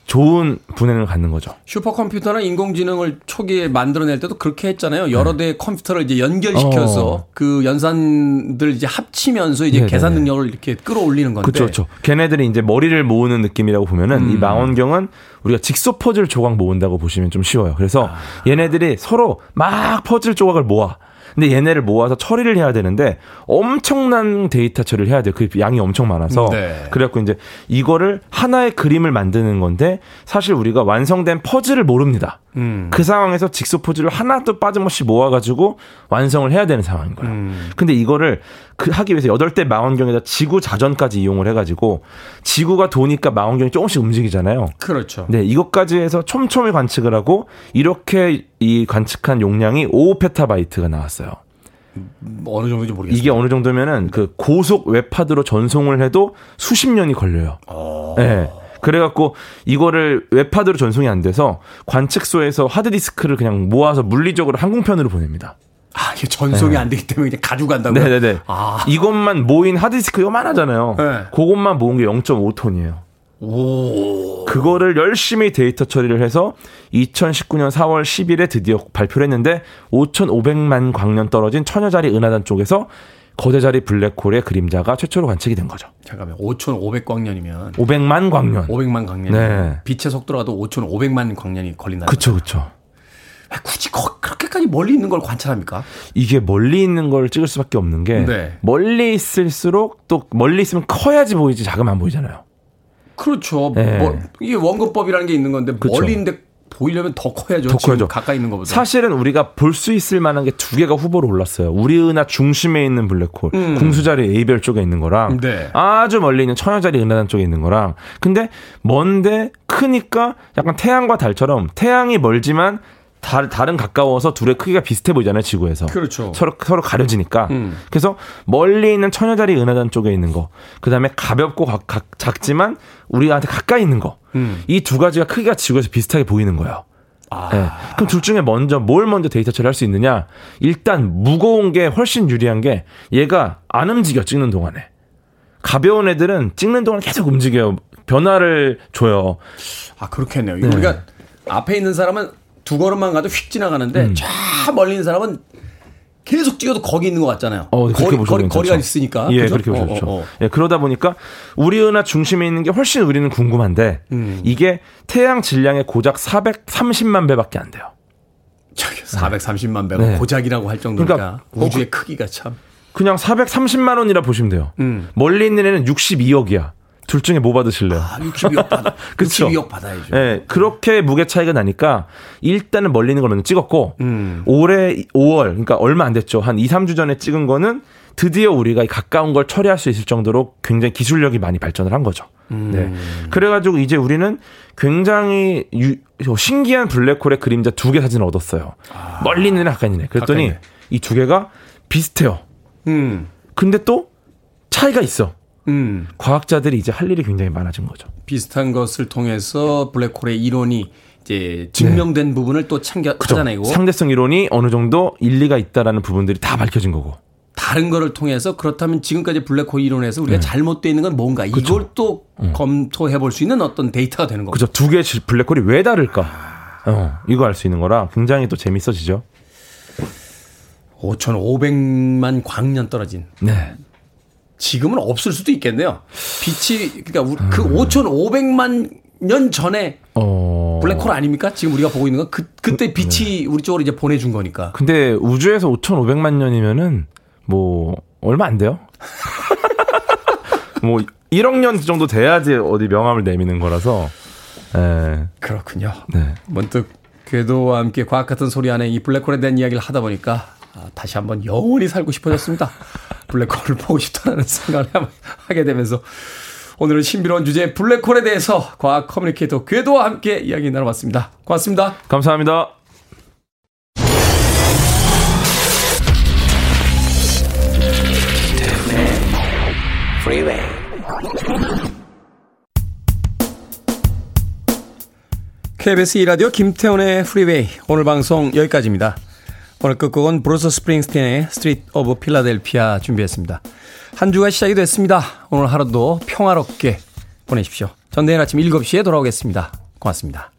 좋은 분해를 갖는 거죠. 슈퍼컴퓨터나 인공지능을 초기에 만들어낼 때도 그렇게 했잖아요. 여러 네. 대의 컴퓨터를 이제 연결시켜서 어. 그 연산들 이제 합치면서 이제 네네. 계산 능력을 이렇게 끌어올리는 건데. 그렇죠, 그렇죠. 걔네들이 이제 머리를 모으는 느낌이라고 보면은 음. 이 망원경은 우리가 직소 퍼즐 조각 모은다고 보시면 좀 쉬워요. 그래서 아. 얘네들이 서로 막 퍼즐 조각을 모아. 근데 얘네를 모아서 처리를 해야 되는데 엄청난 데이터 처리를 해야 돼요. 그 양이 엄청 많아서. 네. 그래갖고 이제 이거를 하나의 그림을 만드는 건데 사실 우리가 완성된 퍼즐을 모릅니다. 음. 그 상황에서 직소 퍼즐을 하나도 빠짐없이 모아가지고 완성을 해야 되는 상황인 거예요. 음. 근데 이거를 그 하기 위해서 여덟 대 망원경에다 지구 자전까지 이용을 해가지고 지구가 도니까 망원경이 조금씩 움직이잖아요. 그렇죠. 네, 이것까지 해서 촘촘히 관측을 하고 이렇게 이 관측한 용량이 5 페타바이트가 나왔어요. 뭐 어느 정도인지 모르겠어요. 이게 어느 정도면은 그 고속 웹하드로 전송을 해도 수십 년이 걸려요. 어... 네. 그래갖고 이거를 웹하드로 전송이 안 돼서 관측소에서 하드디스크를 그냥 모아서 물리적으로 항공편으로 보냅니다. 아, 이게 전송이 네. 안 되기 때문에 그냥 가져간다고요? 네네네. 아. 이것만 모인 하드디스크 요만하잖아요. 네. 그것만 모은 게 0.5톤이에요. 오. 그거를 열심히 데이터 처리를 해서 2019년 4월 10일에 드디어 발표를 했는데 5,500만 광년 떨어진 천여자리 은하단 쪽에서 거대자리 블랙홀의 그림자가 최초로 관측이 된 거죠. 잠깐만, 5,500광년이면 500만 광년. 500만 광년. 네. 빛의 속도라도 5,500만 광년이 걸린다. 그렇죠, 그렇죠. 굳이 그렇게까지 멀리 있는 걸 관찰합니까? 이게 멀리 있는 걸 찍을 수밖에 없는 게 네. 멀리 있을수록 또 멀리 있으면 커야지 보이지 작으면 안 보이잖아요. 그렇죠. 네. 뭐, 이게 원근법이라는 게 있는 건데 그렇죠. 멀리 있는데 보이려면 더 커야죠. 더 커야죠. 가까이 있는 것보다. 사실은 우리가 볼 수 있을 만한 게 두 개가 후보로 올랐어요. 우리 은하 중심에 있는 블랙홀, 음. 궁수자리 A별 쪽에 있는 거랑 네. 아주 멀리 있는 천여자리 은하단 쪽에 있는 거랑. 근데 먼데 크니까 약간 태양과 달처럼 태양이 멀지만 다, 다른 가까워서 둘의 크기가 비슷해 보이잖아요, 지구에서. 그렇죠. 서로, 서로 가려지니까. 음. 그래서 멀리 있는 천여자리 은하단 쪽에 있는 거, 그 다음에 가볍고 가, 가, 작지만 우리한테 가까이 있는 거. 음. 이두 가지가 크기가 지구에서 비슷하게 보이는 거예요. 아. 네. 그럼 둘 중에 먼저 뭘 먼저 데이터 처리할 수 있느냐? 일단 무거운 게 훨씬 유리한 게 얘가 안 움직여 찍는 동안에. 가벼운 애들은 찍는 동안 계속 움직여요. 변화를 줘요. 아 그렇겠네요. 네. 우리가 앞에 있는 사람은 두 걸음만 가도 휙 지나가는데 음. 저 멀리 있는 사람은 계속 뛰어도 거기 있는 것 같잖아요. 어, 거리, 거리, 거리가 있으니까. 예, 그죠? 그렇게 보죠. 어, 어, 어. 예, 그러다 보니까 우리 은하 중심에 있는 게 훨씬 우리는 궁금한데 음. 이게 태양 질량의 고작 430만 배밖에 안 돼요. 저기 430만 배가 네. 고작이라고 할 정도니까 그러니까 우주의 그, 크기가 참. 그냥 430만 원이라 보시면 돼요. 음. 멀리 있는 애는 62억이야. 둘 중에 뭐 받으실래요? 아, 62억 받아. (laughs) 그쵸? 62억 받아야죠. 예, 네, 그렇게 무게 차이가 나니까 일단은 멀리 있는 걸 먼저 찍었고 음. 올해 5월 그러니까 얼마 안 됐죠. 한 2, 3주 전에 찍은 거는 드디어 우리가 가까운 걸 처리할 수 있을 정도로 굉장히 기술력이 많이 발전을 한 거죠. 음. 네. 그래가지고 이제 우리는 굉장히 유, 신기한 블랙홀의 그림자 두 개 사진을 얻었어요. 아. 멀리 있는 애, 가까이 있는 애. 그랬더니 이 두 개가 비슷해요. 음. 근데 또 차이가 있어. 음. 과학자들이 이제 할 일이 굉장히 많아진 거죠. 비슷한 것을 통해서 블랙홀의 이론이 이제 증명된 네. 부분을 또 참겨 찾아내고 상대성 이론이 어느 정도 일리가 있다라는 부분들이 다 밝혀진 거고. 다른 거를 통해서 그렇다면 지금까지 블랙홀 이론에서 우리가 네. 잘못되어 있는 건 뭔가 그쵸. 이걸 또 음. 검토해 볼 수 있는 어떤 데이터가 되는 거죠. 그죠. 두 개의 블랙홀이 왜 다를까? 아. 어, 이거 알 수 있는 거라 굉장히 또 재밌어지죠. 5,500만 광년 떨어진. 네. 지금은 없을 수도 있겠네요. 빛이 그러니까 그 5,500만 년 전에 어... 블랙홀 아닙니까? 지금 우리가 보고 있는 건 그, 그때 그, 빛이 네. 우리 쪽으로 이제 보내준 거니까. 근데 우주에서 5,500만 년이면은 뭐 얼마 안 돼요? (laughs) 뭐 1억 년 정도 돼야지 어디 명함을 내미는 거라서. 예. 그렇군요. 네. 문득 궤도와 함께 과학 같은 소리 안에 이 블랙홀에 대한 이야기를 하다 보니까 아, 다시 한번 영원히 살고 싶어졌습니다. 블랙홀을 보고 싶다는 생각을 하게 되면서 오늘은 신비로운 주제 블랙홀에 대해서 과학 커뮤니케이터 궤도와 함께 이야기 나눠봤습니다. 고맙습니다. 감사합니다. KBS 2라디오 김태훈의 프리웨이 오늘 방송 여기까지입니다. 오늘 끝곡은 브루스 스프링스틴의 Streets of Philadelphia 준비했습니다. 한 주가 시작이 됐습니다. 오늘 하루도 평화롭게 보내십시오. 전 내일 아침 7시에 돌아오겠습니다. 고맙습니다.